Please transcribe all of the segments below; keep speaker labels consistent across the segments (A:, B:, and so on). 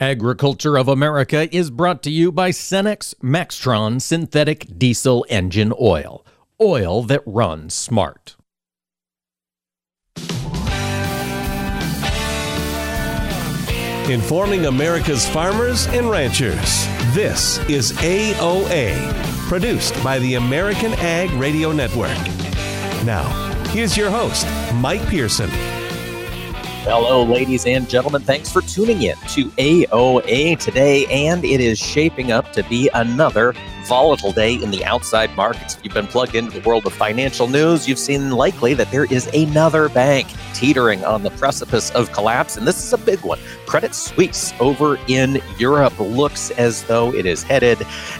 A: Agriculture of America is brought to you by Cenex Maxtron Synthetic Diesel Engine Oil. Oil that runs smart.
B: Informing America's farmers and ranchers. This is AOA, produced by the American Ag Radio Network. Now, here's your host, Mike Pearson.
C: Hello, ladies and gentlemen. Thanks for tuning in to AOA today, and it is shaping up to be another volatile day in the outside markets. If you've been plugged into the world of financial news, you've seen likely that there is another bank teetering on the precipice of collapse, and this is a big one. Credit Suisse over in Europe looks as though it is headed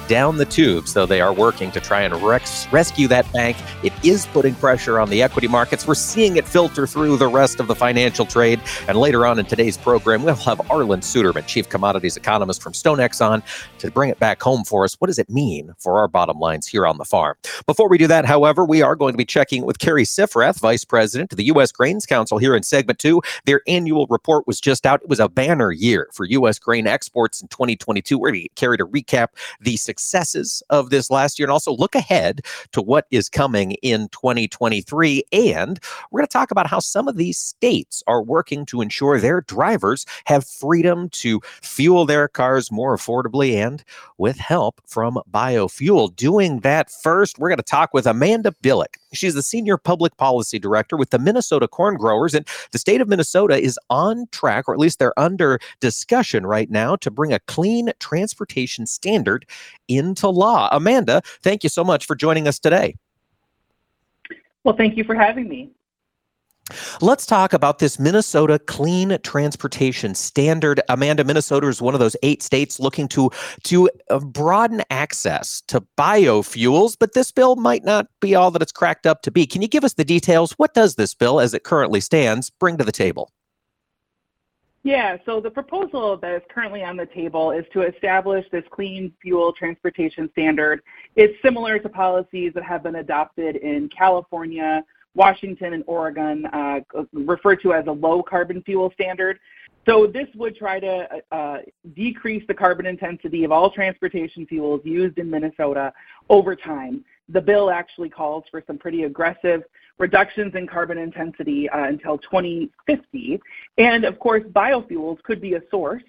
C: down the tubes, though they are working to try and res- rescue that bank. It is putting pressure on the equity markets. We're seeing it filter through the rest of the financial trade. And later on in today's program, we'll have Arlan Suderman, Chief Commodities Economist from StoneX, on to bring it back home for us. What does it mean? For our bottom lines here on the farm. Before we do that, however, we are going to be checking with Cary Sifferath, Vice President of the U.S. Grains Council here in segment two. Their annual report was just out. It was a banner year for U.S. grain exports in 2022. We're going to Cary to recap the successes of this last year and also look ahead to what is coming in 2023. And we're going to talk about how some of these states are working to ensure their drivers have freedom to fuel their cars more affordably and with help from biofuel. Doing that first, we're going to talk with Amanda Biliek. She's the Senior Public Policy Director with the Minnesota Corn Growers, and the state of Minnesota is on track, or at least they're under discussion right now, to bring a clean transportation standard into law. Amanda, thank you so much for joining us today.
D: Well, thank you for having me.
C: Let's talk about this Minnesota Clean Transportation Standard. Amanda, Minnesota is one of those eight states looking to to uh, broaden access to biofuels, but this bill might not be all that it's cracked up to be. Can you give us the details? What does this bill, as it currently stands, bring to the table?
D: Yeah, so the proposal that is currently on the table is to establish this clean fuel transportation standard. It's similar to policies that have been adopted in California, Washington and Oregon uh, referred to as a low carbon fuel standard. So this would try to uh, decrease the carbon intensity of all transportation fuels used in Minnesota over time. The bill actually calls for some pretty aggressive reductions in carbon intensity uh, until 2050. And of course, biofuels could be a source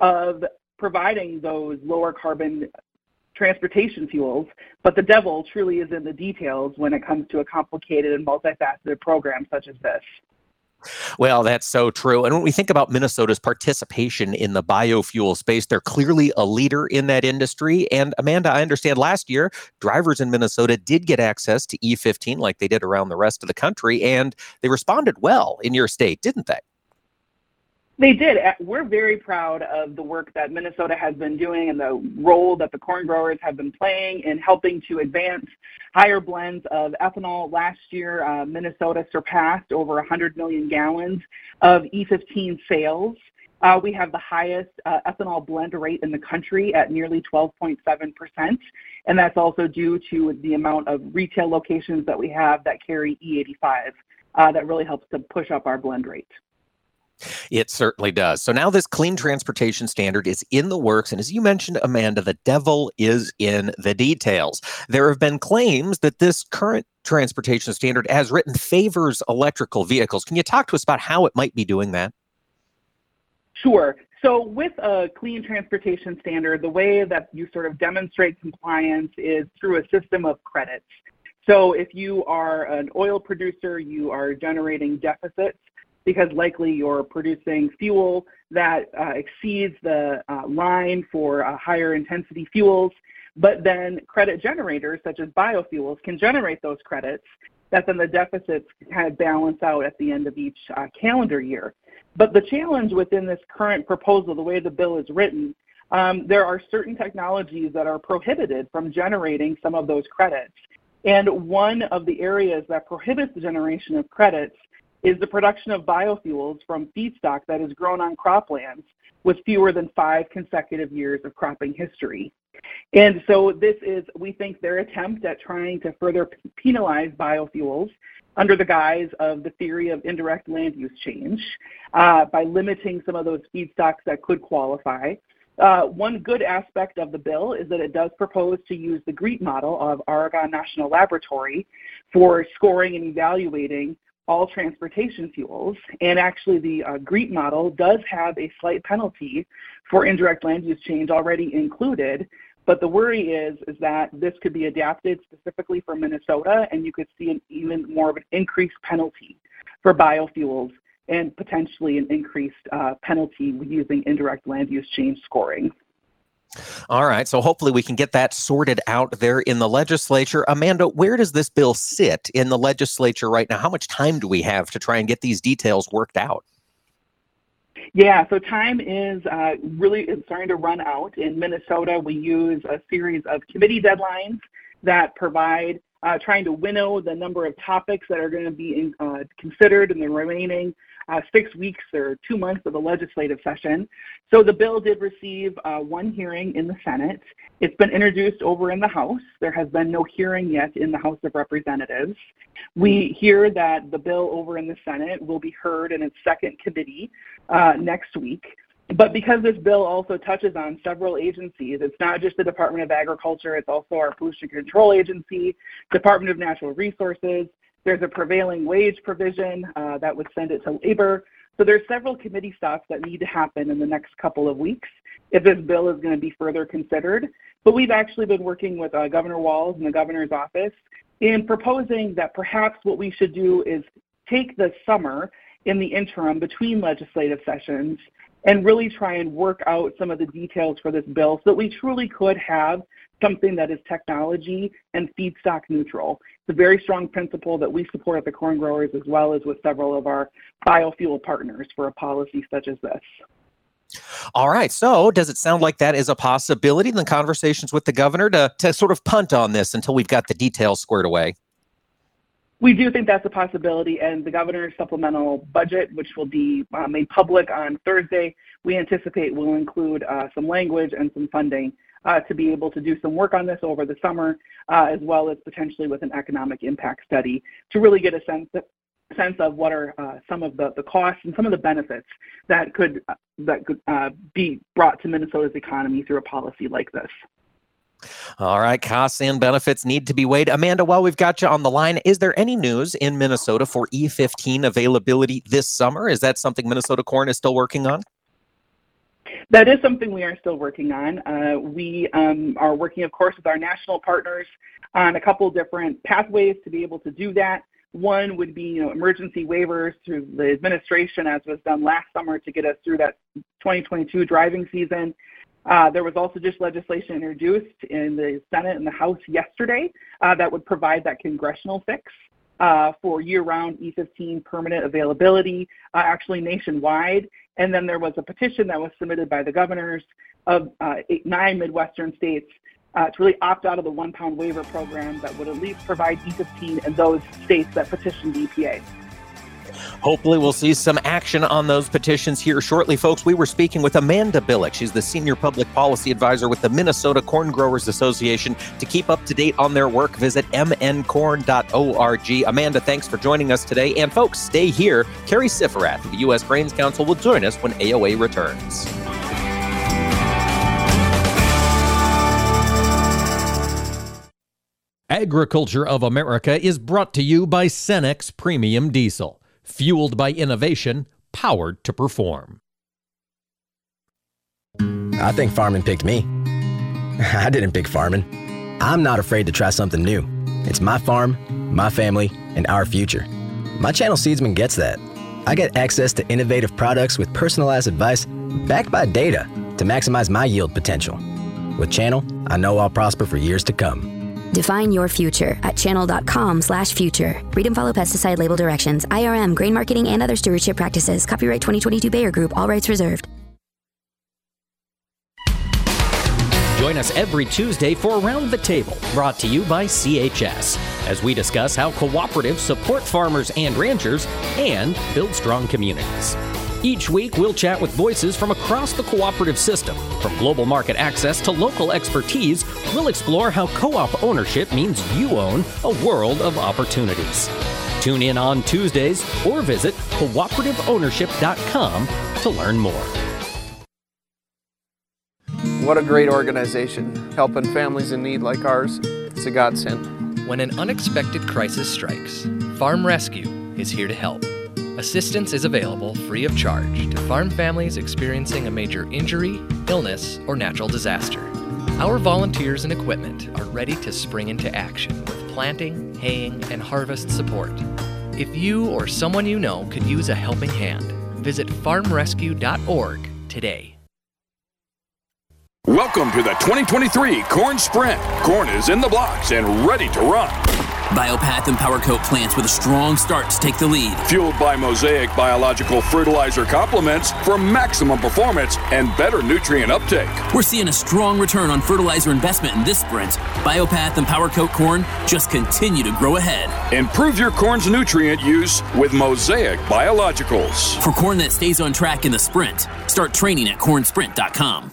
D: of providing those lower carbon transportation fuels, but the devil truly is in the details when it comes to a complicated and multifaceted program such as this.
C: Well, that's so true. And when we think about Minnesota's participation in the biofuel space, they're clearly a leader in that industry. And Amanda, I understand last year, drivers in Minnesota did get access to E15 like they did around the rest of the country, and they responded well in your state, didn't they?
D: They did. We're very proud of the work that Minnesota has been doing and the role that the corn growers have been playing in helping to advance higher blends of ethanol. Last year, uh, Minnesota surpassed over 100 million gallons of E15 sales. Uh, we have the highest uh, ethanol blend rate in the country at nearly 12.7%, and that's also due to the amount of retail locations that we have that carry E85. Uh, that really helps to push up our blend rate.
C: It certainly does. So now this clean transportation standard is in the works. And as you mentioned, Amanda, the devil is in the details. There have been claims that this current transportation standard, as written, favors electrical vehicles. Can you talk to us about how it might be doing that?
D: Sure. So, with a clean transportation standard, the way that you sort of demonstrate compliance is through a system of credits. So, if you are an oil producer, you are generating deficits because likely you're producing fuel that uh, exceeds the uh, line for uh, higher intensity fuels. But then credit generators, such as biofuels, can generate those credits that then the deficits kind of balance out at the end of each calendar year. But the challenge within this current proposal, the way the bill is written, um, there are certain technologies that are prohibited from generating some of those credits. And one of the areas that prohibits the generation of credits is the production of biofuels from feedstock that is grown on croplands with fewer than five consecutive years of cropping history. And so this is, we think, their attempt at trying to further penalize biofuels under the guise of the theory of indirect land use change uh, by limiting some of those feedstocks that could qualify. Uh, one good aspect of the bill is that it does propose to use the GREET model of Argonne National Laboratory for scoring and evaluating all transportation fuels. And actually, the uh, GREET model does have a slight penalty for indirect land use change already included. But the worry is, is that this could be adapted specifically for Minnesota, and you could see an even more of an increased penalty for biofuels and potentially an increased uh, penalty using indirect land use change scoring.
C: All right. So hopefully we can get that sorted out there in the legislature. Amanda, where does this bill sit in the legislature right now? How much time do we have to try and get these details worked out?
D: Yeah, so time is uh, really starting to run out. In Minnesota, we use a series of committee deadlines that provide uh, trying to winnow the number of topics that are going to be in, uh, considered in the remaining uh, six weeks or two months of the legislative session. So the bill did receive uh, one hearing in the Senate. It's been introduced over in the House. There has been no hearing yet in the House of Representatives. We hear that the bill over in the Senate will be heard in its second committee uh, next week. But because this bill also touches on several agencies, it's not just the Department of Agriculture, it's also our Pollution Control Agency, Department of Natural Resources. There's a prevailing wage provision uh, that would send it to labor. So there's several committee stops that need to happen in the next couple of weeks if this bill is going to be further considered. But we've actually been working with uh, Governor Walz and the governor's office in proposing that perhaps what we should do is take the summer in the interim between legislative sessions and really try and work out some of the details for this bill so that we truly could have something that is technology and feedstock neutral. It's a very strong principle that we support at the corn growers as well as with several of our biofuel partners for a policy such as this.
C: All right. So, does it sound like that is a possibility in the conversations with the governor to, to sort of punt on this until we've got the details squared away?
D: We do think that's a possibility, and the governor's supplemental budget, which will be uh, made public on Thursday, we anticipate will include uh, some language and some funding uh, to be able to do some work on this over the summer, as well as potentially with an economic impact study to really get a sense of, sense of what are some of the, costs and some of the benefits that could that could be brought to Minnesota's economy through a policy like this.
C: All right, costs and benefits need to be weighed. Amanda, while we've got you on the line, is there any news in Minnesota for E15 availability this summer? Is that something Minnesota Corn is still working on?
D: That is something we are still working on. Uh, we um, are working, of course, with our national partners on a couple different pathways to be able to do that. One would be, you know, emergency waivers through the administration, as was done last summer, to get us through that 2022 driving season. Uh, there was also just legislation introduced in the Senate and the House yesterday uh, that would provide that congressional fix uh, for year-round E15 permanent availability, actually nationwide. And then there was a petition that was submitted by the governors of nine Midwestern states to really opt out of the one-pound waiver program that would at least provide E15 in those states that petitioned EPA.
C: Hopefully, we'll see some action on those petitions here shortly, folks. We were speaking with Amanda Biliek. She's the Senior Public Policy Advisor with the Minnesota Corn Growers Association. To keep up to date on their work, visit mncorn.org. Amanda, thanks for joining us today. And, folks, stay here. Cary Sifferath of the U.S. Grains Council will join us when AOA returns.
A: Agriculture of America is brought to you by Cenex Premium Diesel fueled by innovation, powered to perform.
E: I think Farman picked me. I didn't pick Farman. I'm not afraid to try something new. It's my farm, my family, and our future. My channel Seedsman gets that. I get access to innovative products with personalized advice backed by data to maximize my yield potential. With Channel, I know I'll prosper for years to come.
F: Define your future at channel.com slash future. Read and follow pesticide label directions, IRM, grain marketing, and other stewardship practices. Copyright 2022 Bayer Group, all rights reserved.
A: Join us every Tuesday for Round the Table, brought to you by CHS, as we discuss how cooperatives support farmers and ranchers and build strong communities. Each week, we'll chat with voices from across the cooperative system. From global market access to local expertise, we'll explore how co op ownership means you own a world of opportunities. Tune in on Tuesdays or visit cooperativeownership.com to learn more.
G: What a great organization, helping families in need like ours. It's a godsend.
H: When an unexpected crisis strikes, Farm Rescue is here to help. Assistance is available free of charge to farm families experiencing a major injury, illness, or natural disaster. Our volunteers and equipment are ready to spring into action with planting, haying, and harvest support. If you or someone you know could use a helping hand, visit farmrescue.org today.
I: Welcome to the 2023 Corn Sprint. Corn is in the blocks and ready to run.
J: Biopath and PowerCoat plants with a strong start to take the lead.
I: Fueled by Mosaic biological fertilizer complements for maximum performance and better nutrient uptake.
J: We're seeing a strong return on fertilizer investment in this sprint. Biopath and PowerCoat corn just continue to grow ahead.
I: Improve your corn's nutrient use with Mosaic biologicals.
J: For corn that stays on track in the sprint, start training at cornsprint.com.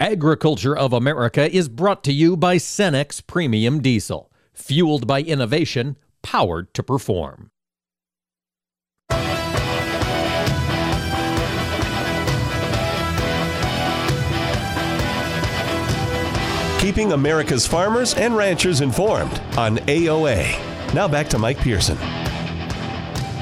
A: Agriculture of America is brought to you by Cenex Premium Diesel, fueled by innovation, powered to perform.
B: Keeping America's farmers and ranchers informed on AOA. Now back to Mike Pearson.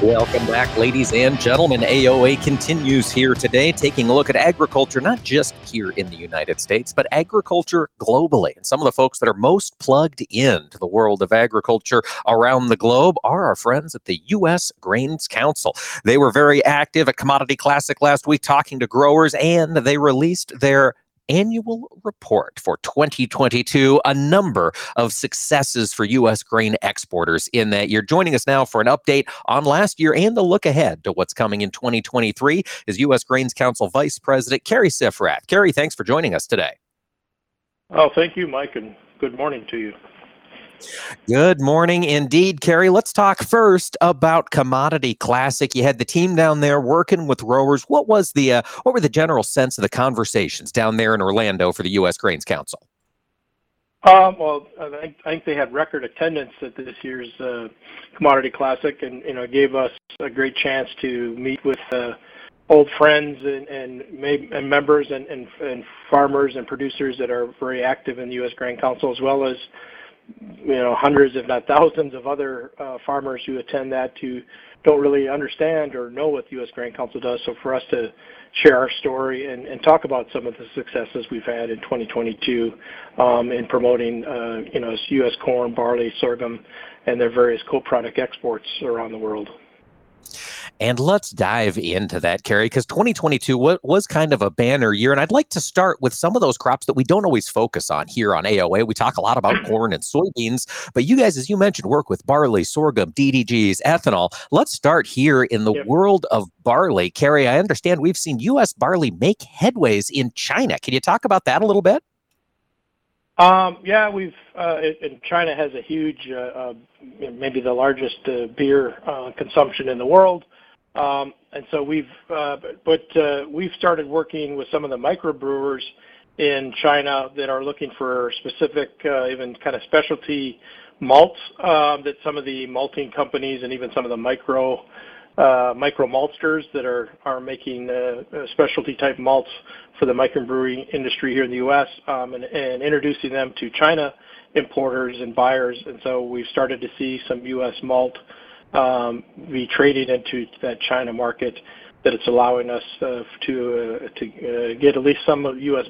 C: Welcome back, ladies and gentlemen. AOA continues here today, taking a look at agriculture, not just here in the United States, but agriculture globally. And some of the folks that are most plugged into the world of agriculture around the globe are our friends at the U.S. Grains Council. They were very active at Commodity Classic last week, talking to growers, and they released their annual report for 2022, a number of successes for U.S. grain exporters in that year. Joining us now for an update on last year and the look ahead to what's coming in 2023 is U.S. Grains Council Vice President Cary Sifferath. Cary, thanks for joining us today.
K: Oh, thank you, Mike, and good morning to you.
C: Good morning indeed, Cary. Let's talk first about Commodity Classic. You had the team down there working with rowers. What was the uh, what were the general sense of the conversations down there in Orlando for the U.S. Grains Council?
K: Um, well, I think, I think they had record attendance at this year's uh, Commodity Classic, and you know, gave us a great chance to meet with uh, old friends and and, and members and, and, and farmers and producers that are very active in the U.S. Grain Council, as well as you know hundreds, if not thousands, of other uh, farmers who attend that who don't really understand or know what the U.S. Grain Council does. So for us to share our story and, and talk about some of the successes we've had in 2022 um, in promoting, uh, you know, U.S. corn, barley, sorghum, and their various co-product exports around the world.
C: And let's dive into that, Cary, because 2022 was, kind of a banner year. And I'd like to start with some of those crops that we don't always focus on here on AOA. We talk a lot about corn and soybeans, but you guys, as you mentioned, work with barley, sorghum, DDGs, ethanol. Let's start here in the yep. world of barley. Cary, I understand we've seen U.S. barley make headways in China. Can you talk about that a little bit?
K: Um, yeah, we've uh, and China has a huge, uh, uh, maybe the largest uh, beer uh, consumption in the world. Um, and so we've, uh, but uh, we've started working with some of the microbrewers in China that are looking for specific, uh, even kind of specialty malts um, that some of the malting companies and even some of the micro uh, micro maltsters that are are making uh, specialty type malts for the microbrewery industry here in the U.S. Um, and, and introducing them to China importers and buyers. And so we've started to see some U.S. malt be traded into that China market. That it's allowing us uh, to uh, to uh, get at least some of U.S.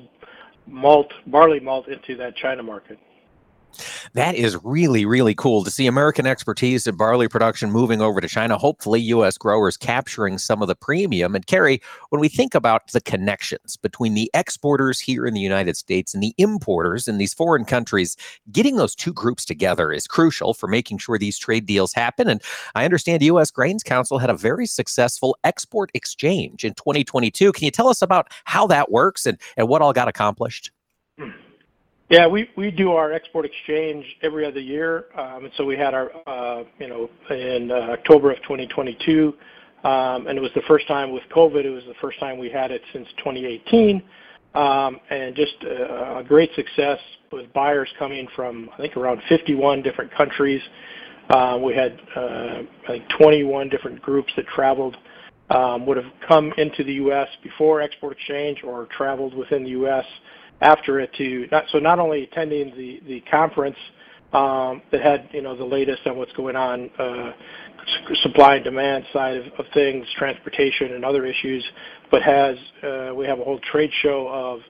K: malt barley malt into that China market.
C: That is really, really cool to see American expertise in barley production moving over to China. Hopefully, U.S. growers capturing some of the premium. And Cary, when we think about the connections between the exporters here in the United States and the importers in these foreign countries, getting those two groups together is crucial for making sure these trade deals happen. And I understand the U.S. Grains Council had a very successful export exchange in 2022. Can you tell us about how that works and, and what all got accomplished?
K: Yeah, we we do our export exchange every other year. Um, and so we had our, uh, you know, in uh, October of 2022, um, and it was the first time with COVID. It was the first time we had it since 2018, um, and just a, a great success with buyers coming from I think around 51 different countries. Uh, we had uh, I think 21 different groups that traveled. Um, would have come into the U.S. before export exchange or traveled within the U.S after it to not so not only attending the the conference um, that had you know the latest on what's going on uh, supply and demand side of, of things, transportation and other issues, but has uh, we have a whole trade show of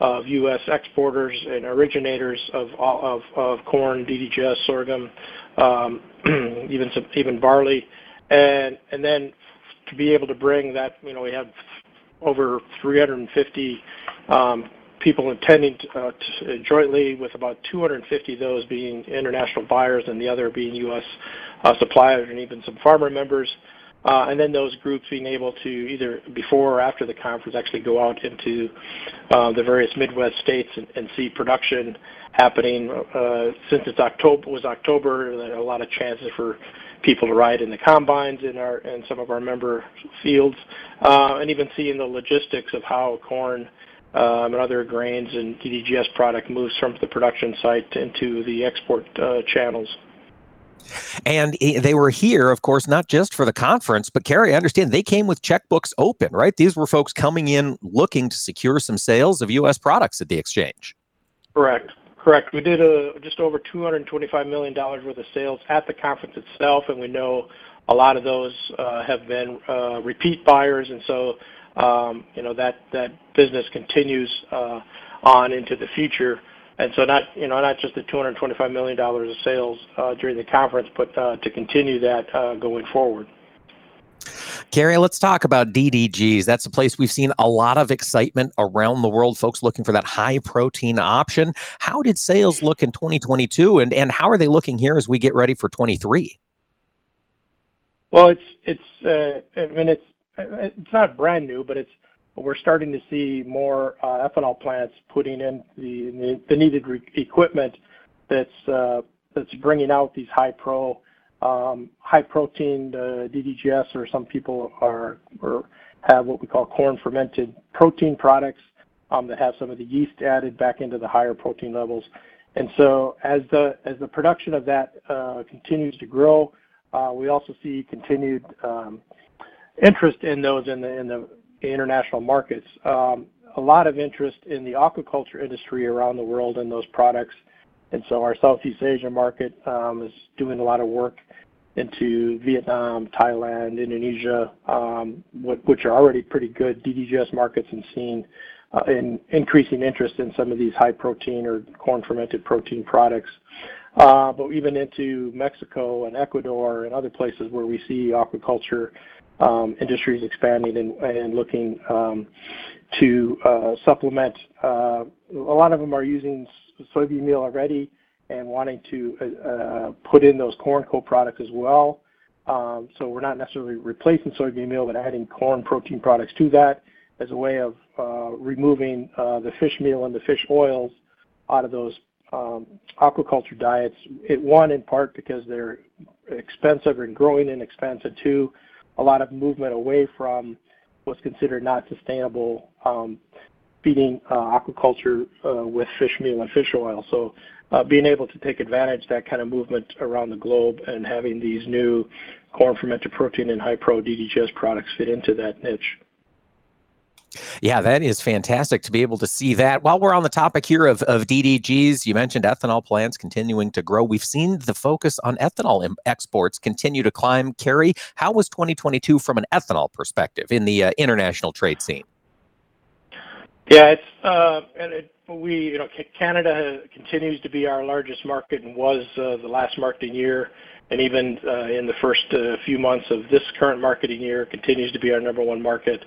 K: of U.S. exporters and originators of of, of corn, DDGS, sorghum, um, even some, even barley, and and then to be able to bring that you know we have over 350 um, people attending uh, jointly with about 250 of those being international buyers and the other being U.S. Uh, suppliers and even some farmer members. Uh, and then those groups being able to either before or after the conference actually go out into uh, the various Midwest states and, and see production happening. Uh, since it's October was October, there are a lot of chances for people to ride in the combines in our in some of our member fields, uh, and even seeing the logistics of how corn and other grains and DDGS product moves from the production site into the export uh, channels.
C: And they were here, of course, not just for the conference, but Cary, I understand they came with checkbooks open, right? These were folks coming in looking to secure some sales of U.S. products at the exchange.
K: Correct. Correct. We did a, just over $225 million worth of sales at the conference itself, and we know a lot of those uh, have been uh, repeat buyers, and so um, you know, that that business continues uh, on into the future. and so Not, you know, not just the $225 million of sales uh, during the conference, but uh, to continue that going forward.
C: Cary, let's talk about DDGs. That's a place we've seen a lot of excitement around the world, folks looking for that high protein option. How did sales look in 2022, and and how are they looking here as we get ready for 23?
K: Well, it's it's I mean it's it's not brand new, but it's we're starting to see more uh, ethanol plants putting in the the needed equipment that's uh, that's bringing out these high pro um, high protein uh, DDGS, or some people are or have what we call corn fermented protein products um, that have some of the yeast added back into the higher protein levels. And so as the as the production of that continues to grow, we also see continued um, interest in those in the in the international markets. Um, a lot of interest in the aquaculture industry around the world in those products. and so Our Southeast Asia market um, is doing a lot of work into Vietnam, Thailand, Indonesia, um, which are already pretty good DDGS markets and seeing uh, increasing interest in some of these high protein or corn fermented protein products. Uh, but Even into Mexico and Ecuador and other places where we see aquaculture um, industries expanding and looking um, to uh, supplement. Uh, a lot of them are using soybean meal already and wanting to uh, put in those corn co-products as well. Um, so we're not necessarily replacing soybean meal, but adding corn protein products to that as a way of removing the fish meal and the fish oils out of those aquaculture diets. It, one, in part because they're expensive and growing in expense, and two, a lot of movement away from what's considered not sustainable um, feeding uh, aquaculture uh, with fish meal and fish oil. So uh, being able to take advantage that kind of movement around the globe and having these new corn fermented protein and high pro DDGS products fit into that niche.
C: Yeah, that is fantastic to be able to see that. While we're on the topic here of, of DDGs, you mentioned ethanol plants continuing to grow. We've seen the focus on ethanol exports continue to climb. Cary, how was 2022 from an ethanol perspective in the uh, international trade scene?
K: Yeah, it's uh, and it, we you know Canada continues to be our largest market and was uh, the last marketing year, and even uh, in the first uh, few months of this current marketing year continues to be our number one market.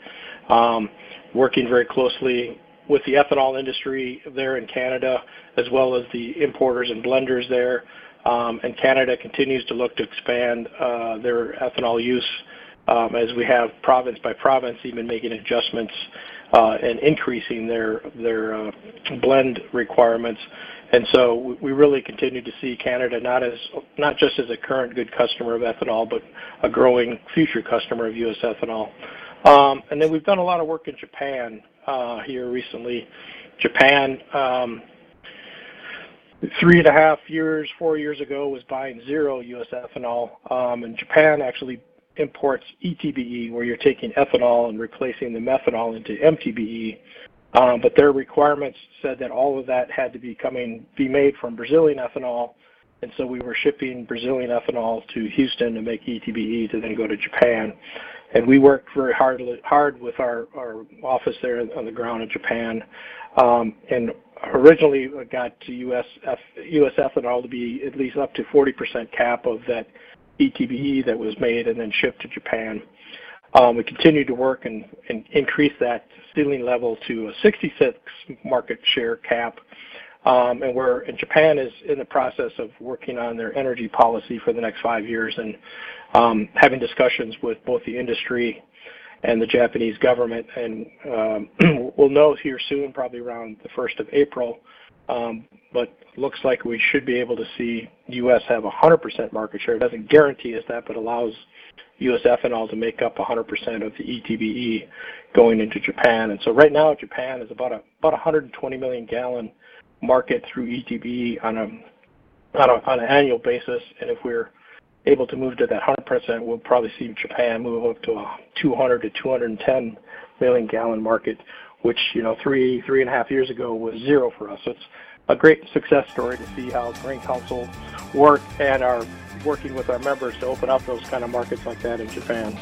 K: Um, working very closely with the ethanol industry there in Canada, as well as the importers and blenders there. Um, and Canada continues to look to expand uh, their ethanol use um, as we have province by province even making adjustments uh, and increasing their their uh, blend requirements. And so we really continue to see Canada not as not just as a current good customer of ethanol, but a growing future customer of U.S. ethanol. Um, and then we've done a lot of work in Japan uh, here recently. Japan, um, three and a half years, four years ago, was buying zero U.S. ethanol. Um, and Japan actually imports ETBE, where you're taking ethanol and replacing the methanol into MTBE. But their requirements said that all of that had to be coming, be made from Brazilian ethanol. And so we were shipping Brazilian ethanol to Houston to make ETBE to then go to Japan and we worked very hard hard with our, our office there on the ground in Japan, um, and originally got to US US ethanol to be at least up to 40% cap of that ETBE that was made and then shipped to Japan. Um, we continued to work and, and increase that ceiling level to a 66 market share cap. Um, and we're and Japan is in the process of working on their energy policy for the next five years, and um, having discussions with both the industry and the Japanese government. And um, we'll know here soon, probably around the 1st of April. Um, but looks like we should be able to see U.S. have 100% market share. It doesn't guarantee us that, but allows U.S. ethanol to make up 100% of the ETBE going into Japan. And so right now, Japan is about a about 120 million gallon market through ETBE on a on, a, on an annual basis. And if we're able to move to that 100%, we'll probably see Japan move up to a 200 to 210 million gallon market, which you know three three and a half years ago was zero for us. So it's a great success story to see how Grain Council work and are working with our members to open up those kind of markets like that in Japan.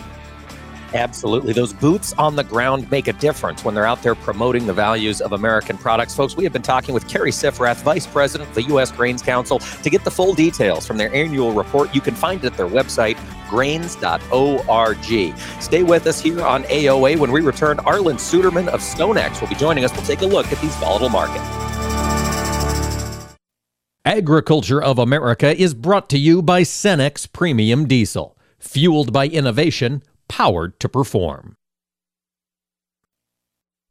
C: Absolutely. Those boots on the ground make a difference when they're out there promoting the values of American products. Folks, we have been talking with Cary Sifferath, Vice President of the U.S. Grains Council. To get the full details from their annual report, you can find it at their website, grains.org. Stay with us here on AOA. When we return, Arlan Suderman of StoneX will be joining us. We'll take a look at these volatile markets.
A: Agriculture of America is brought to you by Cenex Premium Diesel. Fueled by innovation, powered to perform.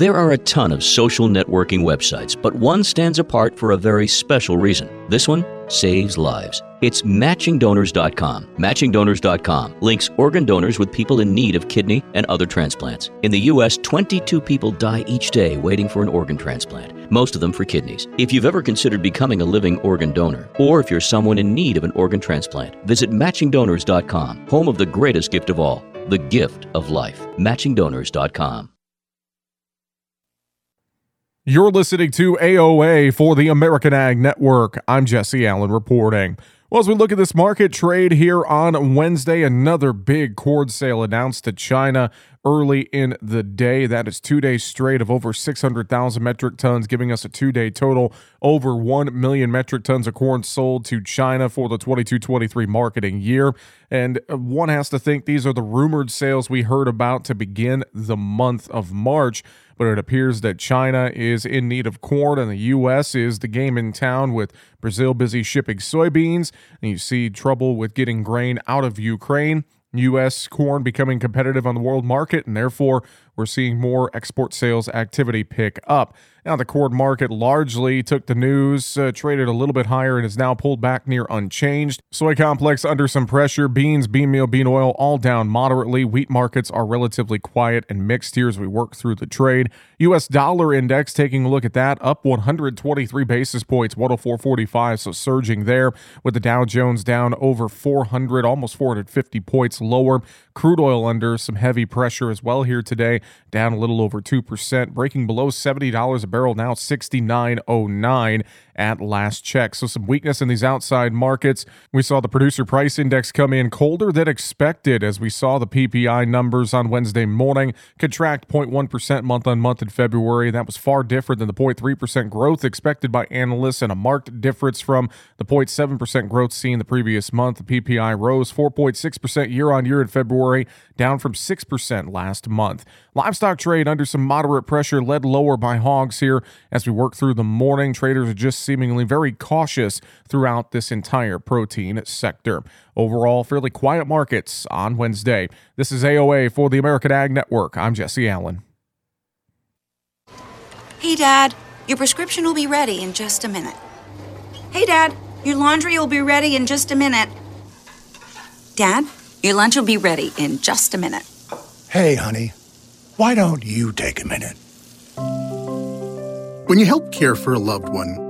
L: There are a ton of social networking websites, but one stands apart for a very special reason. This one saves lives. It's matchingdonors.com. Matchingdonors.com links organ donors with people in need of kidney and other transplants. In the U.S., 22 people die each day waiting for an organ transplant, most of them for kidneys. If you've ever considered becoming a living organ donor, or if you're someone in need of an organ transplant, visit matchingdonors.com, home of the greatest gift of all, the gift of life. Matchingdonors.com.
M: You're listening to AOA for the American Ag Network. I'm Jesse Allen reporting. Well, as we look at this market trade here on Wednesday, another big corn sale announced to China. early in the day. That is two days straight of over 600,000 metric tons, giving us a two day total over 1 million metric tons of corn sold to China for the 22 23 marketing year. And uh, one has to think these are the rumored sales we heard about to begin the month of March but it appears that China is in need of corn and the U.S. is the game in town with Brazil busy shipping soybeans. And you see trouble with getting grain out of Ukraine. U.S. corn becoming competitive on the world market, and therefore we're seeing more export sales activity pick up. Now, the corn market largely took the news, uh, traded a little bit higher, and is now pulled back near unchanged. Soy complex under some pressure. Beans, bean meal, bean oil all down moderately. Wheat markets are relatively quiet and mixed here as we work through the trade. U.S. dollar index, taking a look at that, up 123 basis points, 104.45, so surging there, with the Dow Jones down over 400, almost 450 points lower. Crude oil under some heavy pressure as well here today, down a little over 2%, breaking below $70 a barrel, now 69.09 at last check. So some weakness in these outside markets. We saw the producer price index come in colder than expected as we saw the PPI numbers on Wednesday morning contract 0.1% month on month in February. That was far different than the 0.3% growth expected by analysts and a marked difference from the 0.7% growth seen the previous month. The PPI rose 4.6% year on year in February, down from 6% last month. Livestock trade under some moderate pressure led lower by hogs here as we work through the morning. Traders are just seemingly very cautious throughout this entire protein sector. Overall, fairly quiet markets on Wednesday. This is AOA for the American Ag Network. I'm Jesse Allen.
N: Hey, Dad, your prescription will be ready in just a minute. Hey, Dad, your laundry will be ready in just a minute. Dad, your lunch will be ready in just a minute.
O: Hey, honey, why don't you take a minute?
P: When you help care for a loved one,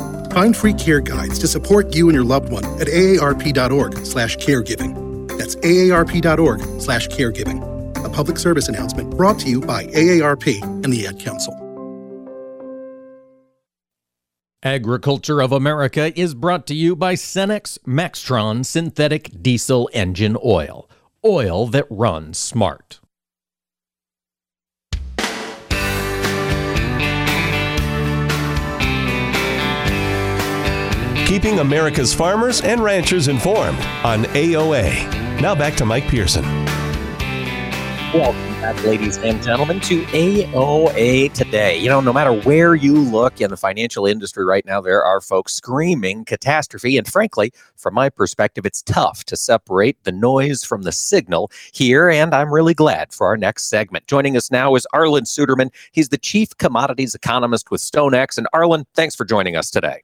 P: Find free care guides to support you and your loved one at aarp.org/caregiving. That's aarp.org/caregiving a public service announcement brought to you by AARP and the Ad Council.
A: Agriculture of America is brought to you by Cenex Maxtron Synthetic Diesel Engine Oil. Oil that runs smart.
B: Keeping America's farmers and ranchers informed on AOA. Now back to Mike Pearson.
C: Welcome back, ladies and gentlemen, to AOA today. You know, no matter where you look in the financial industry right now, there are folks screaming catastrophe. And frankly, from my perspective, it's tough to separate the noise from the signal here. And I'm really glad for our next segment. Joining us now is Arlan Suderman. He's the chief commodities economist with StoneX. And Arlan, thanks for joining us today.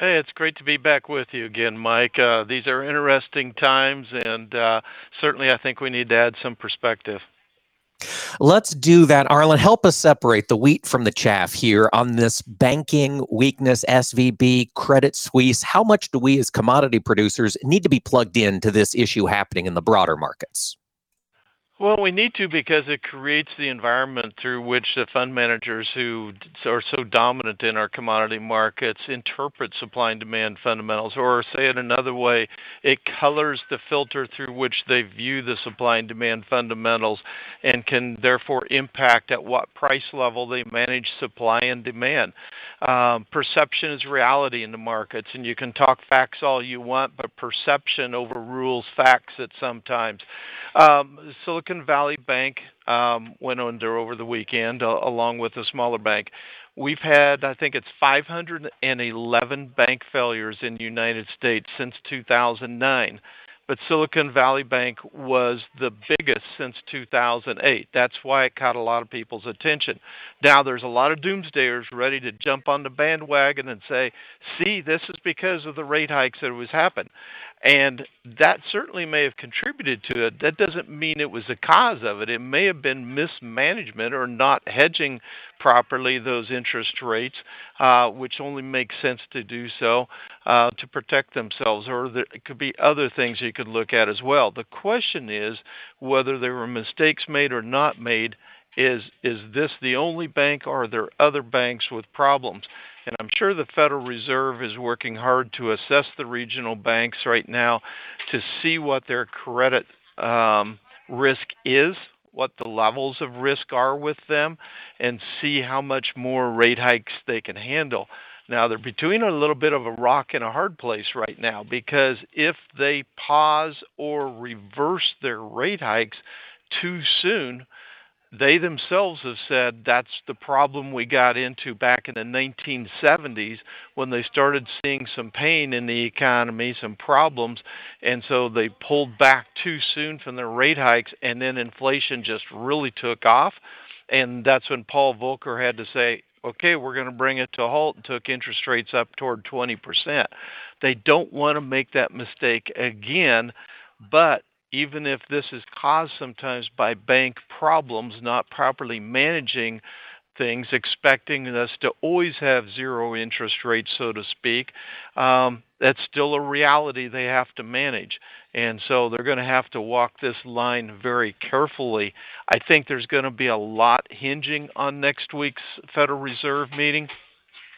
Q: Hey, it's great to be back with you again, Mike. Uh, these are interesting times, and uh, certainly I think we need to add some perspective.
C: Let's do that, Arlan. Help us separate the wheat from the chaff here on this banking weakness, SVB, Credit Suisse. How much do we as commodity producers need to be plugged into this issue happening in the broader markets?
Q: Well, we need to because it creates the environment through which the fund managers who are so dominant in our commodity markets interpret supply and demand fundamentals. Or, say it another way, it colors the filter through which they view the supply and demand fundamentals and can therefore impact at what price level they manage supply and demand. Um, perception is reality in the markets, and you can talk facts all you want, but perception overrules facts at sometimes. Um, Silicon Valley Bank um, went under over the weekend, uh, along with a smaller bank. We've had, I think it's 511 bank failures in the United States since 2009 but Silicon Valley Bank was the biggest since 2008. That's why it caught a lot of people's attention. Now there's a lot of doomsdayers ready to jump on the bandwagon and say, "See, this is because of the rate hikes that was happened." And that certainly may have contributed to it. That doesn't mean it was the cause of it. It may have been mismanagement or not hedging properly those interest rates, uh, which only makes sense to do so uh, to protect themselves. Or there could be other things you could look at as well. The question is whether there were mistakes made or not made. Is is this the only bank, or are there other banks with problems? And I'm sure the Federal Reserve is working hard to assess the regional banks right now to see what their credit um, risk is, what the levels of risk are with them, and see how much more rate hikes they can handle. Now, they're between a little bit of a rock and a hard place right now because if they pause or reverse their rate hikes too soon, they themselves have said that's the problem we got into back in the 1970s when they started seeing some pain in the economy, some problems, and so they pulled back too soon from their rate hikes, and then inflation just really took off. And that's when Paul Volcker had to say, okay, we're going to bring it to a halt and took interest rates up toward 20%. They don't want to make that mistake again, but even if this is caused sometimes by bank problems not properly managing things, expecting us to always have zero interest rates, so to speak, um, that's still a reality they have to manage. And so they're going to have to walk this line very carefully. I think there's going to be a lot hinging on next week's Federal Reserve meeting.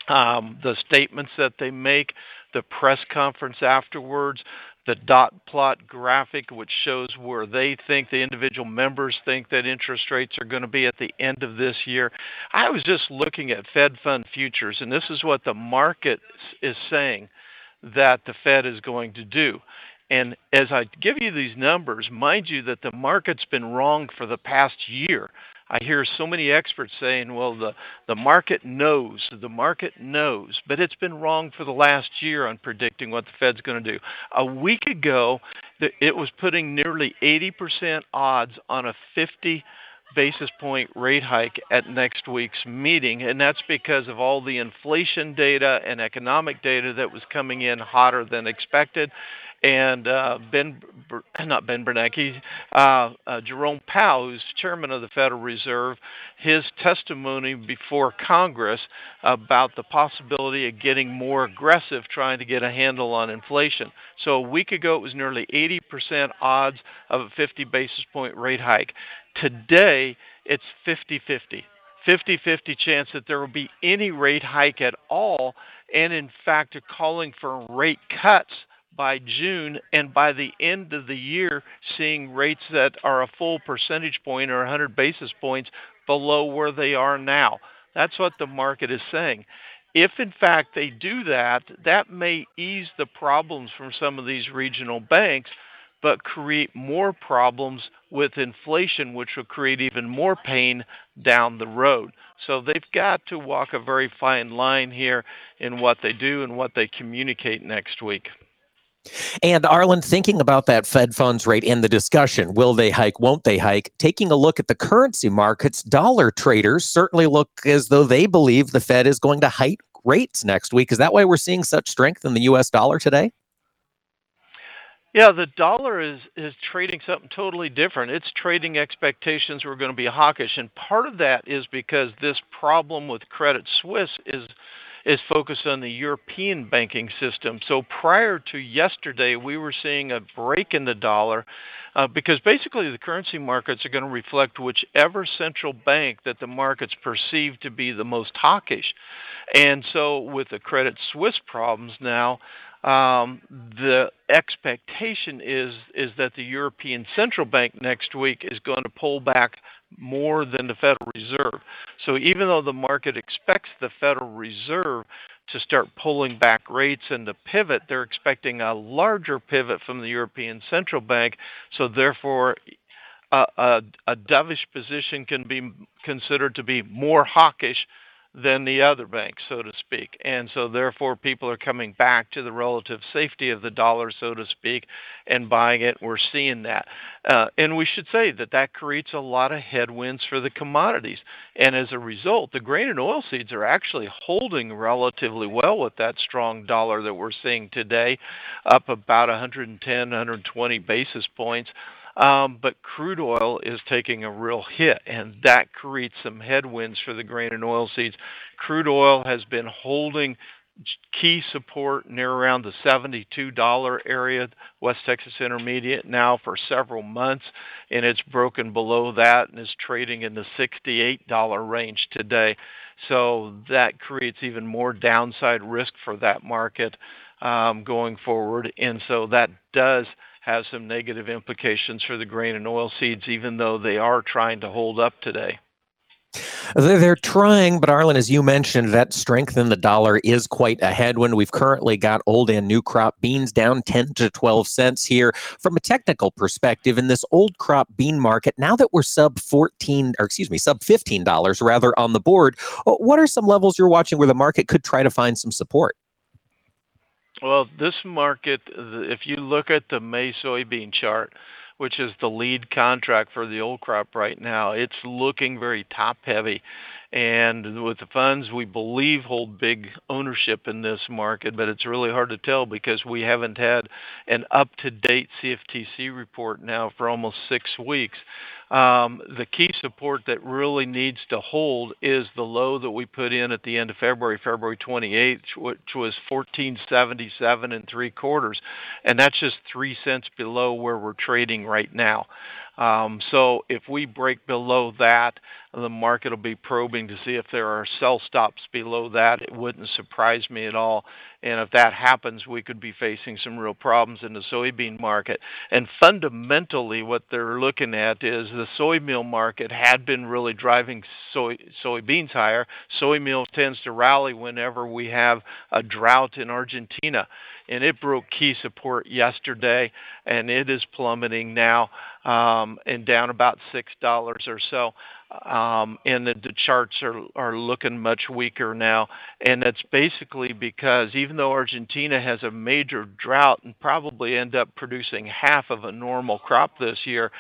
Q: Um, the statements that they make, the press conference afterwards, the dot plot graphic, which shows where they think the individual members think that interest rates are going to be at the end of this year. I was just looking at Fed fund futures, and this is what the market is saying that the Fed is going to do. And as I give you these numbers, mind you that the market's been wrong for the past year. I hear so many experts saying, well, the, the market knows, the market knows, but it's been wrong for the last year on predicting what the Fed's going to do. A week ago, it was putting nearly 80% odds on a 50 basis point rate hike at next week's meeting, and that's because of all the inflation data and economic data that was coming in hotter than expected and uh, Ben, not Ben Bernanke, uh, uh, Jerome Powell, who's chairman of the Federal Reserve, his testimony before Congress about the possibility of getting more aggressive trying to get a handle on inflation. So a week ago, it was nearly 80% odds of a 50 basis point rate hike. Today, it's 50 50. 50 50 chance that there will be any rate hike at all, and in fact, are calling for rate cuts by June, and by the end of the year, seeing rates that are a full percentage point or 100 basis points below where they are now. That's what the market is saying. If in fact they do that, that may ease the problems from some of these regional banks, but create more problems with inflation, which will create even more pain down the road. So they've got to walk a very fine line here in what they do and what they communicate next week.
C: And Arlan, thinking about that Fed funds rate in the discussion, will they hike, won't they hike? Taking a look at the currency markets, dollar traders certainly look as though they believe the Fed is going to hike rates next week. Is that why we're seeing such strength in the US dollar today?
Q: Yeah, the dollar is is trading something totally different. It's trading expectations we're going to be hawkish, and part of that is because this problem with Credit Suisse is is focused on the European banking system. So prior to yesterday, we were seeing a break in the dollar uh, because basically the currency markets are going to reflect whichever central bank that the markets perceive to be the most hawkish. And so with the Credit Suisse problems now, um, the expectation is is that the European Central Bank next week is going to pull back more than the Federal Reserve. So even though the market expects the Federal Reserve to start pulling back rates and to pivot, they're expecting a larger pivot from the European Central Bank. So therefore, a, a, a dovish position can be considered to be more hawkish than the other banks, so to speak. And so, therefore, people are coming back to the relative safety of the dollar, so to speak, and buying it. We're seeing that. Uh, and we should say that that creates a lot of headwinds for the commodities. And as a result, the grain and oil seeds are actually holding relatively well with that strong dollar that we're seeing today, up about 110, 120 basis points. Um, but crude oil is taking a real hit, and that creates some headwinds for the grain and oil seeds. Crude oil has been holding key support near around the $72 area, West Texas Intermediate, now for several months, and it's broken below that and is trading in the $68 range today. So that creates even more downside risk for that market um, going forward, and so that does has some negative implications for the grain and oil seeds, even though they are trying to hold up today.
C: They're trying, but Arlan, as you mentioned, that strength in the dollar is quite a headwind. We've currently got old and new crop beans down 10 to 12 cents here. From a technical perspective, in this old crop bean market, now that we're sub 14, or excuse me, sub $15 rather on the board, uh, what are some levels you're watching where the market could try to find some support?
Q: Well, this market, if you look at the May soybean chart, which is the lead contract for the old crop right now, it's looking very top heavy. And with the funds, we believe hold big ownership in this market, but it's really hard to tell because we haven't had an up to date CFTC report now for almost six weeks. Um, the key support that really needs to hold is the low that we put in at the end of February, February 28th, which was 1477 and three quarters, and that's just three cents below where we're trading right now. Um, so if we break below that, the market will be probing to see if there are sell stops below that. It wouldn't surprise me at all. And if that happens, we could be facing some real problems in the soybean market. And fundamentally, what they're looking at is the soy meal market had been really driving soy soybeans higher. Soy meal tends to rally whenever we have a drought in Argentina and it broke key support yesterday, and it is plummeting now um, and down about six dollars or so. Um, and the, the charts are are looking much weaker now, and that's basically because even though Argentina has a major drought and probably end up producing half of a normal crop this year,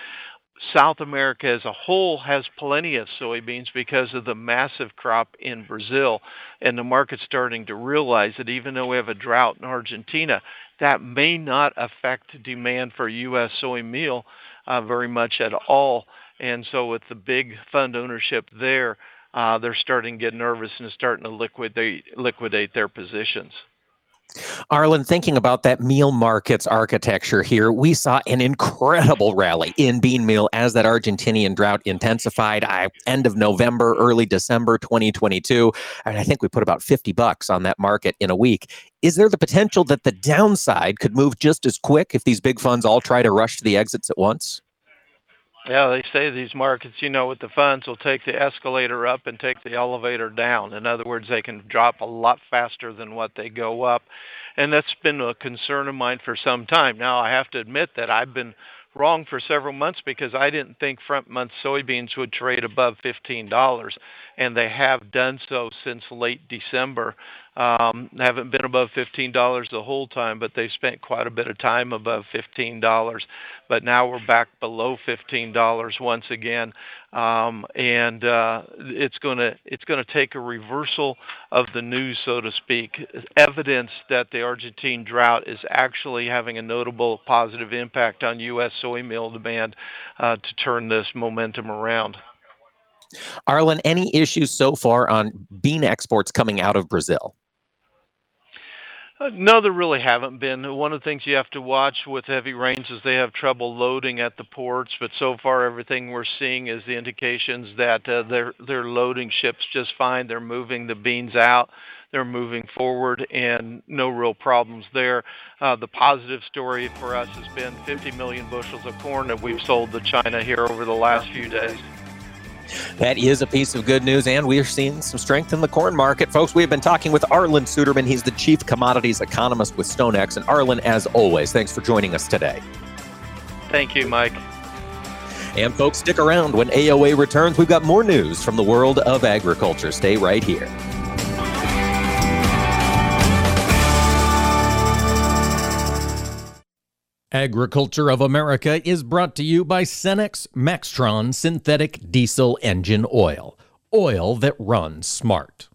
Q: South America as a whole has plenty of soybeans because of the massive crop in Brazil. And the market's starting to realize that even though we have a drought in Argentina, that may not affect demand for U.S. soy meal uh, very much at all. And so, with the big fund ownership there, uh, they're starting to get nervous and starting to liquidate, liquidate their positions.
C: Arlan, thinking about that meal markets architecture here, we saw an incredible rally in bean meal as that Argentinian drought intensified. I, end of November, early December 2022, and I think we put about 50 bucks on that market in a week. Is there the potential that the downside could move just as quick if these big funds all try to rush to the exits at once?
Q: Yeah, they say these markets, you know, with the funds will take the escalator up and take the elevator down. In other words, they can drop a lot faster than what they go up. And that's been a concern of mine for some time. Now, I have to admit that I've been wrong for several months because I didn't think front month soybeans would trade above $15, and they have done so since late December. Um, haven't been above $15 the whole time, but they spent quite a bit of time above $15. But now we're back below $15 once again, um, and uh, it's going to it's going to take a reversal of the news, so to speak, evidence that the Argentine drought is actually having a notable positive impact on U.S. soy meal demand uh, to turn this momentum around.
C: Arlan, any issues so far on bean exports coming out of Brazil?
Q: No, there really haven't been. One of the things you have to watch with heavy rains is they have trouble loading at the ports, but so far everything we're seeing is the indications that uh, they're they're loading ships just fine. They're moving the beans out. They're moving forward, and no real problems there. Uh, the positive story for us has been 50 million bushels of corn that we've sold to China here over the last few days.
C: That is a piece of good news, and we are seeing some strength in the corn market. Folks, we have been talking with Arlan Suderman. He's the chief commodities economist with StoneX. And Arlan, as always, thanks for joining us today.
Q: Thank you, Mike.
C: And folks, stick around when AOA returns. We've got more news from the world of agriculture. Stay right here.
A: Agriculture of America is brought to you by Cenex Maxtron Synthetic Diesel Engine Oil. Oil that runs smart.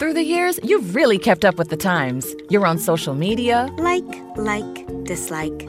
R: Through the years, you've really kept up with the times. You're on social media.
S: Like, like, dislike,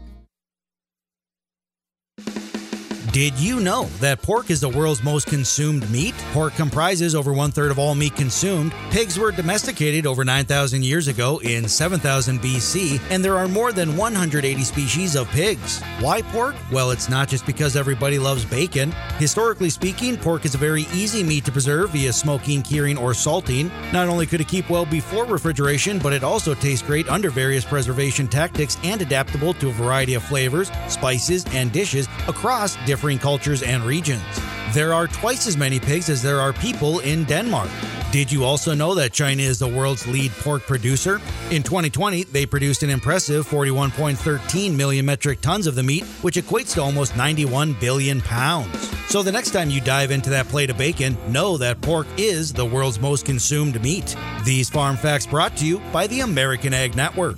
T: Did you know that pork is the world's most consumed meat? Pork comprises over one third of all meat consumed. Pigs were domesticated over 9,000 years ago in 7000 BC, and there are more than 180 species of pigs. Why pork? Well, it's not just because everybody loves bacon. Historically speaking, pork is a very easy meat to preserve via smoking, curing, or salting. Not only could it keep well before refrigeration, but it also tastes great under various preservation tactics and adaptable to a variety of flavors, spices, and dishes across different cultures and regions. There are twice as many pigs as there are people in Denmark. Did you also know that China is the world's lead pork producer? In 2020, they produced an impressive 41.13 million metric tons of the meat, which equates to almost 91 billion pounds. So the next time you dive into that plate of bacon, know that pork is the world's most consumed meat. These farm facts brought to you by the American Ag Network.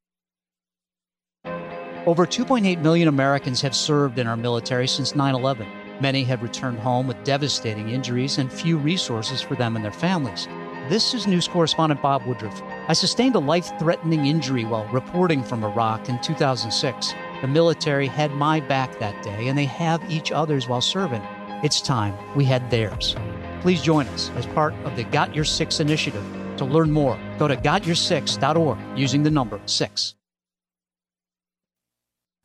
U: Over 2.8 million Americans have served in our military since 9 11.
V: Many have returned home with devastating injuries and few resources for them and their families. This is news correspondent Bob Woodruff. I sustained a life threatening injury while reporting from Iraq in 2006. The military had my back that day, and they have each other's while serving. It's time we had theirs. Please join us as part of the Got Your Six initiative. To learn more, go to gotyoursix.org using the number 6.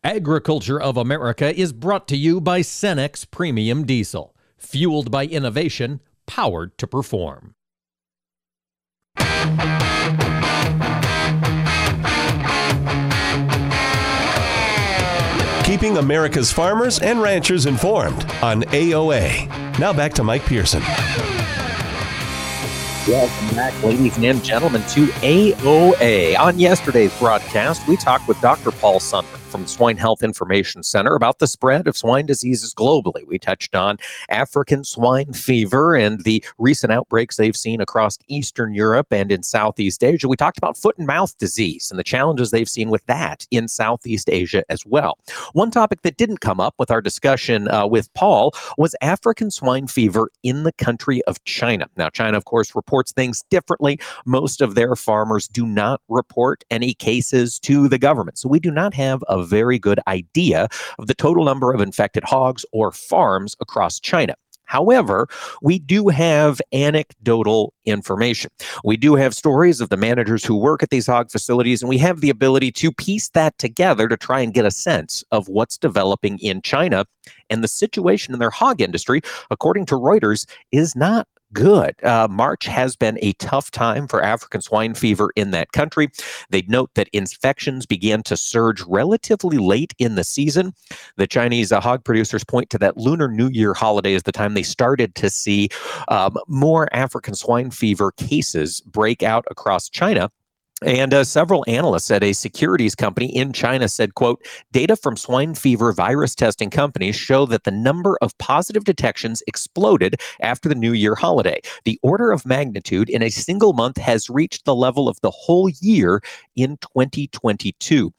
A: Agriculture of America is brought to you by Cenex Premium Diesel, fueled by innovation, powered to perform.
B: Keeping America's farmers and ranchers informed on AOA. Now back to Mike Pearson.
C: Welcome back, ladies and gentlemen, to AOA. On yesterday's broadcast, we talked with Dr. Paul Sundberg from Swine Health Information Center about the spread of swine diseases globally. We touched on African swine fever and the recent outbreaks they've seen across Eastern Europe and in Southeast Asia. We talked about foot and mouth disease and the challenges they've seen with that in Southeast Asia as well. One topic that didn't come up with our discussion uh, with Paul was African swine fever in the country of China. Now, China, of course, reports things differently. Most of their farmers do not report any cases to the government. So we do not have a very good idea of the total number of infected hogs or farms across China. However, we do have anecdotal information. We do have stories of the managers who work at these hog facilities, and we have the ability to piece that together to try and get a sense of what's developing in China. And the situation in their hog industry, according to Reuters, is not good. Uh, March has been a tough time for African swine fever in that country. They note that infections began to surge relatively late in the season. The Chinese uh, hog producers point to that Lunar New Year holiday as the time they started to see um, more African swine fever cases break out across China. And uh, several analysts at a securities company in China said, quote, data from swine fever virus testing companies show that the number of positive detections exploded after the New Year holiday. The order of magnitude in a single month has reached the level of the whole year in 2022.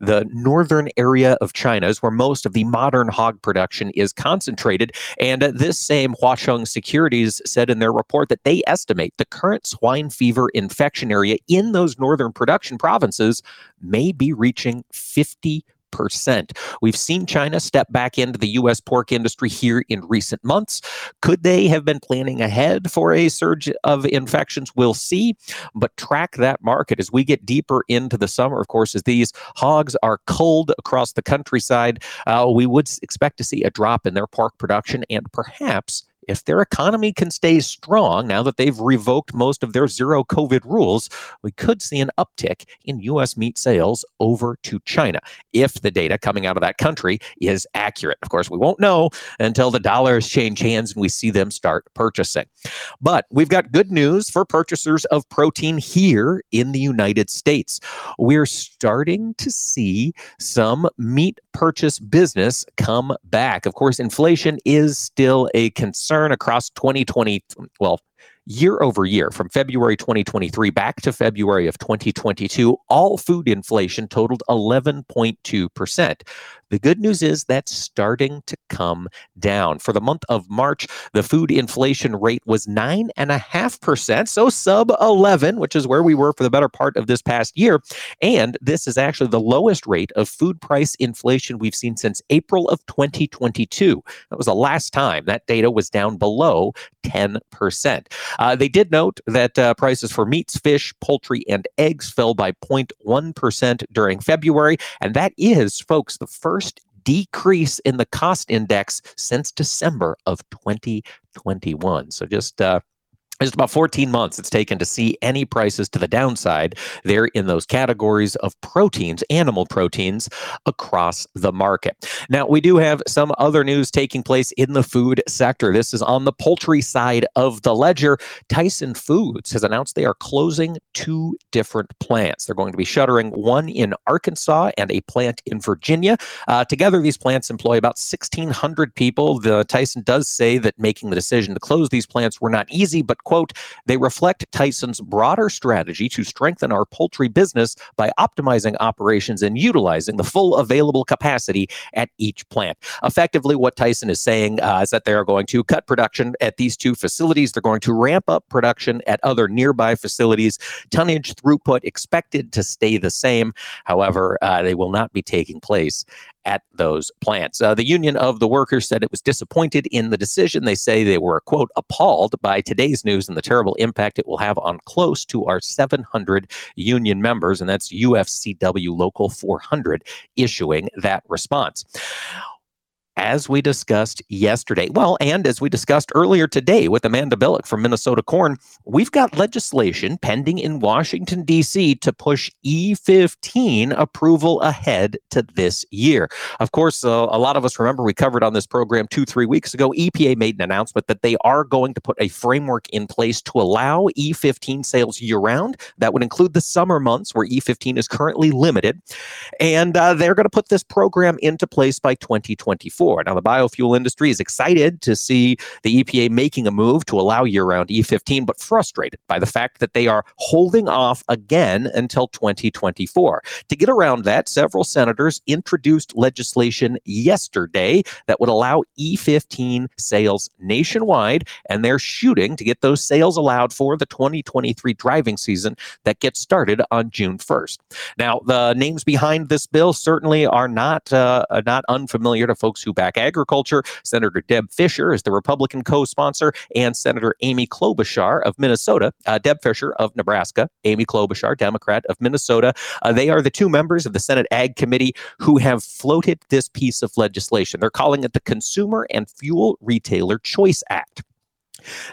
C: The northern area of China is where most of the modern hog production is concentrated. And uh, this same Huaqiang Securities said in their report that they estimate the current swine fever infection area in those northern production provinces may be reaching 50 percent. We've seen China step back into the U.S. pork industry here in recent months. Could they have been planning ahead for a surge of infections? We'll see, but track that market as we get deeper into the summer. Of course, as these hogs are culled across the countryside, uh, we would expect to see a drop in their pork production and perhaps if their economy can stay strong now that they've revoked most of their zero COVID rules, we could see an uptick in U.S. meat sales over to China if the data coming out of that country is accurate. Of course, we won't know until the dollars change hands and we see them start purchasing. But we've got good news for purchasers of protein here in the United States. We're starting to see some meat purchase business come back. Of course, inflation is still a concern concern across 2020, well, year over year from February 2023 back to February of 2022, all food inflation totaled 11.2%. The good news is that's starting to come down. For the month of March, the food inflation rate was 9.5%, so sub 11, which is where we were for the better part of this past year. And this is actually the lowest rate of food price inflation we've seen since April of 2022. That was the last time that data was down below 10%. Uh, they did note that uh, prices for meats, fish, poultry, and eggs fell by 0.1% during February. And that is, folks, the first first decrease in the cost index since December of 2021. So just uh, just about 14 months it's taken to see any prices to the downside there in those categories of proteins, animal proteins across the market. Now, we do have some other news taking place in the food sector. This is on the poultry side of the ledger. Tyson Foods has announced they are closing two different plants. They're going to be shuttering one in Arkansas and a plant in Virginia. Uh, together, these plants employ about 1,600 people. The Tyson does say that making the decision to close these plants were not easy, but quote, they reflect Tyson's broader strategy to strengthen our poultry business by optimizing operations and utilizing the full available capacity at each plant. Effectively, what Tyson is saying uh, is that they are going to cut production at these two facilities. They're going to ramp up production at other nearby facilities. Tonnage throughput expected to stay the same. However, uh, they will not be taking place at those plants. Uh, the Union of the Workers said it was disappointed in the decision. They say they were, quote, appalled by today's news and the terrible impact it will have on close to our 700 union members. And that's UFCW Local 400 issuing that response as we discussed yesterday. Well, and as we discussed earlier today with Amanda Biliek from Minnesota Corn, we've got legislation pending in Washington, D.C. to push E15 approval ahead to this year. Of course, uh, a lot of us remember we covered on this program two, three weeks ago. EPA made an announcement that they are going to put a framework in place to allow E15 sales year round. That would include the summer months where E15 is currently limited. And uh, they're going to put this program into place by 2024. Now, the biofuel industry is excited to see the EPA making a move to allow year round E15, but frustrated by the fact that they are holding off again until 2024. To get around that, several senators introduced legislation yesterday that would allow E15 sales nationwide, and they're shooting to get those sales allowed for the 2023 driving season that gets started on June 1st. Now, the names behind this bill certainly are not uh, not unfamiliar to folks who back agriculture. Senator Deb Fischer is the Republican co sponsor, and Senator Amy Klobuchar of Minnesota, uh, Deb Fischer of Nebraska, Amy Klobuchar, Democrat of Minnesota. Uh, they are the two members of the Senate Ag Committee who have floated this piece of legislation. They're calling it the Consumer and Fuel Retailer Choice Act.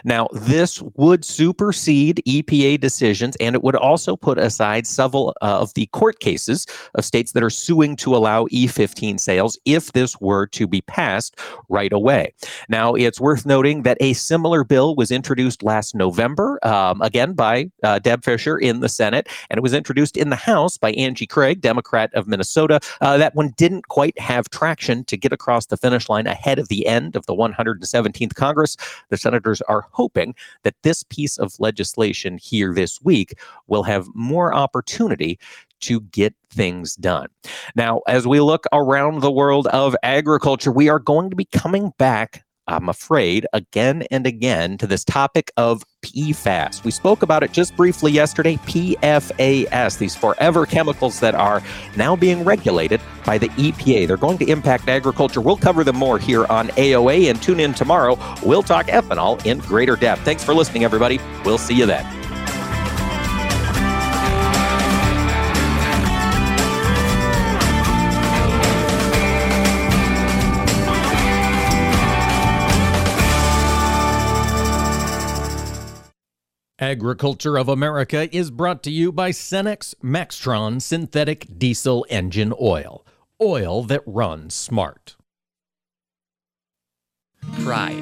C: Now, this would supersede EPA decisions, and it would also put aside several uh, of the court cases of states that are suing to allow E15 sales if this were to be passed right away. Now, it's worth noting that a similar bill was introduced last November, um, again by uh, Deb Fischer in the Senate, and it was introduced in the House by Angie Craig, Democrat of Minnesota. Uh, that one didn't quite have traction to get across the finish line ahead of the end of the 117th Congress. The senators are hoping that this piece of legislation here this week will have more opportunity to get things done. Now, as we look around the world of agriculture, we are going to be coming back I'm afraid, again and again to this topic of PFAS. We spoke about it just briefly yesterday. PFAS, these forever chemicals that are now being regulated by the EPA. They're going to impact agriculture. We'll cover them more here on AOA and tune in tomorrow. We'll talk ethanol in greater depth. Thanks for listening, everybody. We'll see you then.
A: Agriculture of America is brought to you by Cenex Maxtron Synthetic Diesel Engine Oil. Oil that runs smart.
W: Pride.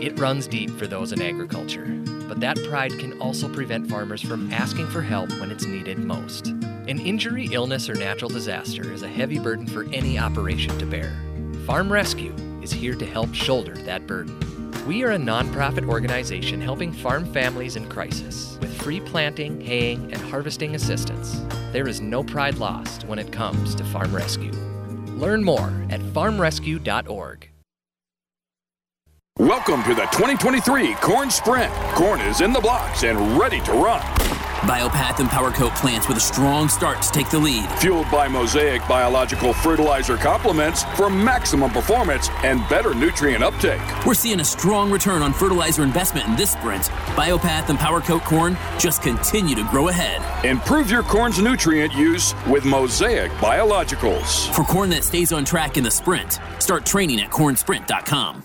W: It runs deep for those in agriculture. But that pride can also prevent farmers from asking for help when it's needed most. An injury, illness, or natural disaster is a heavy burden for any operation to bear. Farm Rescue is here to help shoulder that burden. We are a nonprofit organization helping farm families in crisis with free planting, haying, and harvesting assistance. There is no pride lost when it comes to farm rescue. Learn more at farmrescue.org.
X: Welcome to the 2023 Corn Sprint. Corn is in the blocks and ready to run.
Y: Biopath and PowerCoat plants with a strong start to take the lead.
X: Fueled by Mosaic biological fertilizer complements for maximum performance and better nutrient uptake.
Y: We're seeing a strong return on fertilizer investment in this sprint. Biopath and PowerCoat corn just continue to grow ahead.
X: Improve your corn's nutrient use with Mosaic biologicals.
Y: For corn that stays on track in the sprint, start training at cornsprint.com.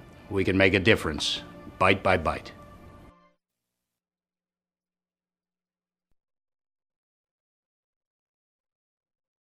Z: we can make a difference, bite by bite.